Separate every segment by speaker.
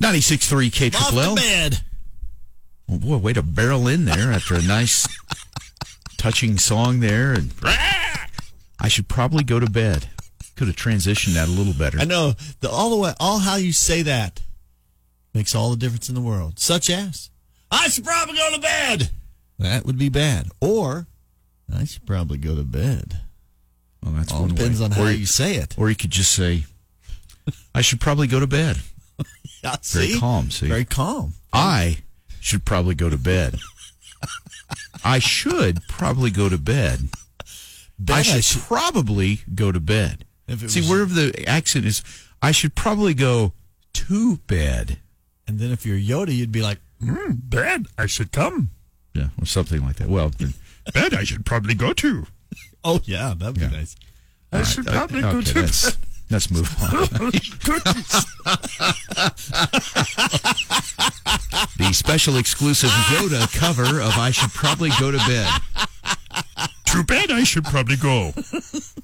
Speaker 1: 96.3 K Triple
Speaker 2: the
Speaker 1: L.
Speaker 2: bed.
Speaker 1: Oh, boy, way to barrel in there after a nice, touching song there. And ah! I should probably go to bed. Could have transitioned that a little better.
Speaker 2: I know the all the way, all how you say that makes all the difference in the world. Such as, I should probably go to bed. That would be bad. Or, I should probably go to bed.
Speaker 1: Well, that's
Speaker 2: All
Speaker 1: one
Speaker 2: depends
Speaker 1: way.
Speaker 2: on how
Speaker 1: or,
Speaker 2: you say it.
Speaker 1: Or you could just say, I should probably go to bed.
Speaker 2: Yeah,
Speaker 1: Very
Speaker 2: see?
Speaker 1: calm, see?
Speaker 2: Very calm.
Speaker 1: I should probably go to bed. I should probably go to bed.
Speaker 2: Bed,
Speaker 1: I
Speaker 2: I
Speaker 1: should,
Speaker 2: should-
Speaker 1: probably go to bed. See,
Speaker 2: was-
Speaker 1: wherever the accent is, I should probably go to bed.
Speaker 2: And then if you're Yoda, you'd be like,
Speaker 1: Mm, bed, I should come. Yeah, or something like that. Well, bed, I should probably go to.
Speaker 2: oh yeah, that'd be
Speaker 1: Yeah.
Speaker 2: nice.
Speaker 1: I should probably go to. Let's, let's move on. the special exclusive Yoda cover of I Should Probably Go to Bed. To bed, I should probably go. Sounds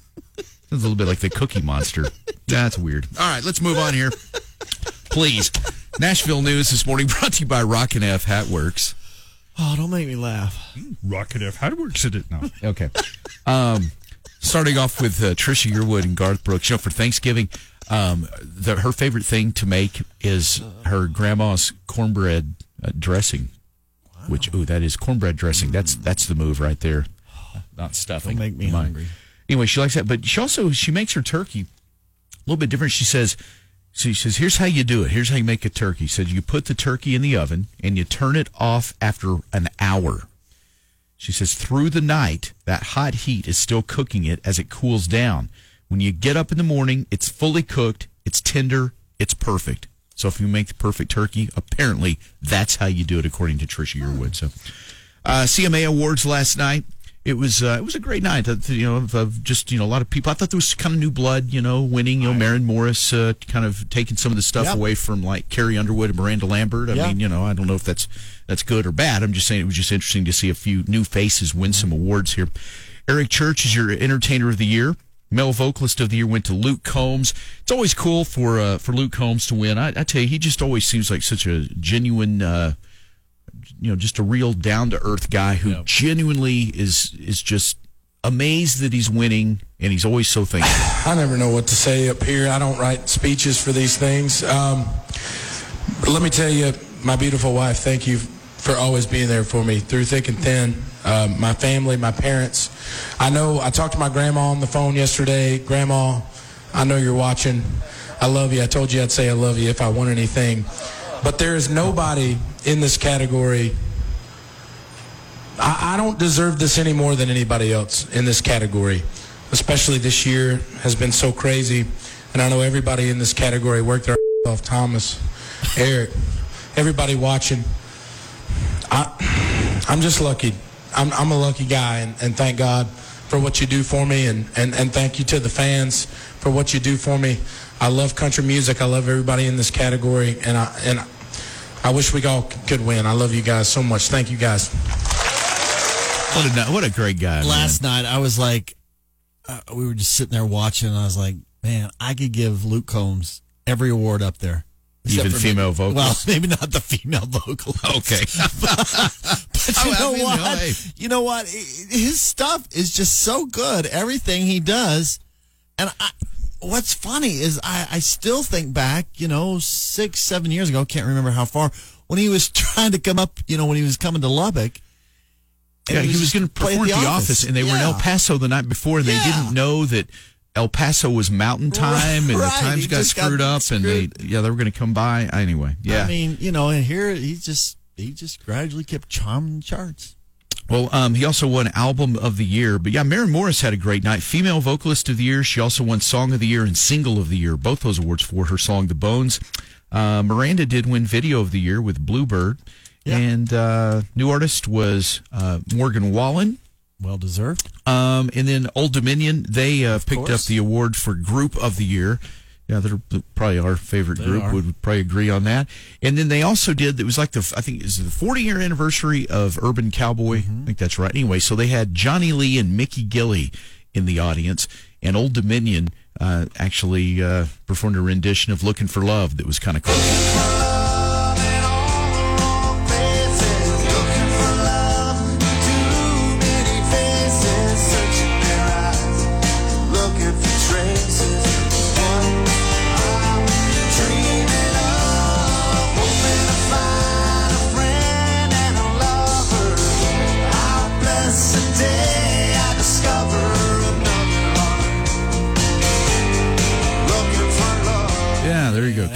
Speaker 1: a little bit like the Cookie Monster. That's weird. All right, let's move on here. Please. Nashville news this morning brought to you by Rockin' F Hat Works.
Speaker 2: Oh, don't make me laugh.
Speaker 1: Rocket F Hat Works at it now. Okay. Um, starting off with uh, Trisha Yearwood and Garth Brooks. You know, for Thanksgiving, um, the, her favorite thing to make is her grandma's cornbread uh, dressing. Which, ooh, that is cornbread dressing. That's that's the move right there. Not stuffing.
Speaker 2: Don't make me hungry.
Speaker 1: Anyway, she likes that, but she also she makes her turkey a little bit different. She says, she says, here's how you do it. Here's how you make a turkey. Says you put the turkey in the oven and you turn it off after an hour. She says through the night, that hot heat is still cooking it as it cools down. When you get up in the morning, it's fully cooked, it's tender, it's perfect. So if you make the perfect turkey, apparently that's how you do it, according to Trisha Yearwood. So, uh, CMA Awards last night. It was uh, it was a great night. Uh, You know, of, of just you know a lot of people. I thought there was kind of new blood. You know, winning. You know, Maren Morris uh, kind of taking some of the stuff
Speaker 2: Yep.
Speaker 1: away from like Carrie Underwood and Miranda Lambert. I
Speaker 2: Yeah.
Speaker 1: mean, you know, I don't know if that's that's good or bad. I'm just saying it was just interesting to see a few new faces win some awards here. Eric Church is your entertainer of the year. Male vocalist of the year went to Luke Combs. It's always cool for uh, for Luke Combs to win. I, I tell you, he just always seems like such a genuine, uh, you know, just a real down to earth guy who genuinely is is just amazed that he's winning, and he's always so thankful.
Speaker 3: I never know what to say up here. I don't write speeches for these things. Um, but let me tell you, my beautiful wife, thank you for always being there for me through thick and thin. Um, my family, my parents. I know I talked to my grandma on the phone yesterday. Grandma, I know you're watching. I love you. I told you I'd say I love you if I want anything. But there is nobody in this category I, I don't deserve this any more than anybody else in this category. Especially this year has been so crazy. And I know everybody in this category worked their off. Thomas, Eric, everybody watching. I, I'm just lucky. I'm, I'm a lucky guy, and, and thank God for what you do for me, and, and, and thank you to the fans for what you do for me. I love country music. I love everybody in this category, and I and I wish we all could win. I love you guys so much. Thank you guys.
Speaker 1: What a what a great guy. man.
Speaker 2: Last night, I was like, uh, we were just sitting there watching, and I was like, man, I could give Luke Combs every award up there.
Speaker 1: Even
Speaker 2: for
Speaker 1: female
Speaker 2: maybe- Well, maybe not the female vocal.
Speaker 1: Okay.
Speaker 2: But you
Speaker 1: Oh, I
Speaker 2: know
Speaker 1: mean,
Speaker 2: what?
Speaker 1: no, hey.
Speaker 2: You know what? His stuff is just so good. Everything he does, and I, what's funny is I, I still think back, you know, six, seven years ago, can't remember how far, when he was trying to come up, you know, when he was coming to Lubbock.
Speaker 1: Yeah, he was going to perform at the office, and they were in El Paso the night before, and they
Speaker 2: Yeah.
Speaker 1: didn't know that El Paso was mountain time, and the
Speaker 2: Right,
Speaker 1: times
Speaker 2: he
Speaker 1: got
Speaker 2: just got
Speaker 1: screwed up, and they yeah they were going to come by anyway. Yeah,
Speaker 2: I mean, you know, and here he just he just gradually kept charming the charts.
Speaker 1: Well, um, he also won Album of the Year. But yeah, Maren Morris had a great night. Female Vocalist of the Year. She also won Song of the Year and Single of the Year. Both those awards for her song, The Bones. Uh, Miranda did win Video of the Year with Bluebird,
Speaker 2: Yeah.
Speaker 1: and uh, new artist was uh, Morgan Wallen.
Speaker 2: Well deserved.
Speaker 1: Um, and then Old Dominion, they uh, picked up the award for Group of the Year. Yeah, they're probably our favorite group.
Speaker 2: are.
Speaker 1: Would probably agree on that. And then they also did. It was like the I think it's the 40 year anniversary of Urban Cowboy.
Speaker 2: Mm-hmm.
Speaker 1: I think that's right. Anyway, so they had Johnny Lee and Mickey Gilley in the audience, and Old Dominion uh, actually uh, performed a rendition of "Looking for Love" that was kind of cool.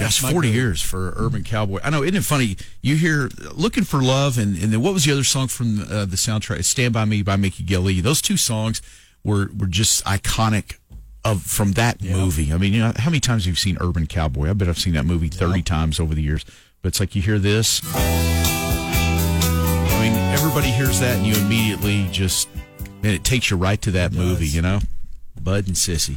Speaker 1: Yeah, go.
Speaker 2: that's
Speaker 1: 40
Speaker 2: group.
Speaker 1: years for Urban Cowboy. I know, isn't it funny? You hear Looking for Love, and, and then what was the other song from uh, the soundtrack? Stand By Me by Mickey Gilley. Those two songs were, were just iconic of from that movie. I mean, you know, how many times have you seen Urban Cowboy? I bet I've seen that movie 30 times over the years. But it's like you hear this. I mean, everybody hears that, and you immediately just, and it takes you right to that movie, you know? Bud and Sissy.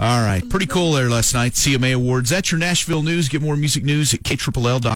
Speaker 1: All right. Pretty cool there last night. CMA Awards. That's your Nashville news. Get more music news at KLL.com.